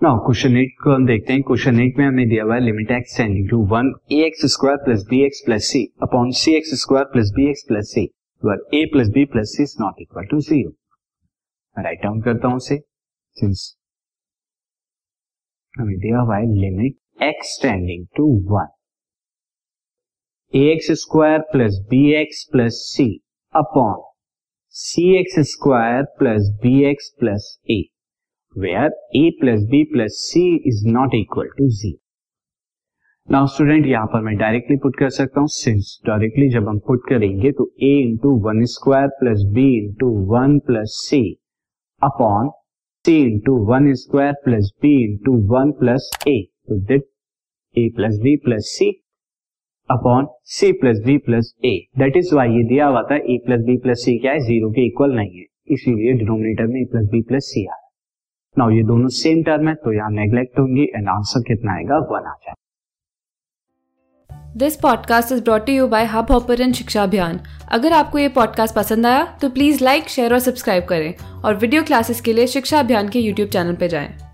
Now question eight को हम देखते हैं। क्वेश्चन एट में हमें दिया हुआ है limit x tending to one a x square plus b x plus c upon c x square plus b x plus c where a plus b plus c is not equal to zero write down करता हूँ उसे। Since हमें दिया हुआ है limit x tending to one a x square plus b x plus c upon c x square plus b x plus a where a plus b plus c is not equal to ji now student यहाँ पर मैं directly put कर सकता हूँ। Since directly जब हम put करेंगे तो a into one square plus b into one plus c upon c into one square plus b into one plus a तो that a plus b plus c upon c plus b plus a that is y ये दिया हुआ था a plus b plus c क्या है? Zero के equal नहीं है। इसीलिए डिनोमिनेटर में a plus b plus c uh now ये दोनों सेम टर्म है तो यहाँ नेग्लेक्ट होंगी एंड आंसर कितना आएगा? वन आ जाए this podcast is brought you by Hubhopper Shiksha Abhiyan अगर आपको ये पॉडकास्ट पसंद आया तो प्लीज़ लाइक शेयर और सब्सक्राइब करें। और वीडियो क्लासेस के लिए शिक्षा अभियान के यूट्यूब चैनल पर जाएँ।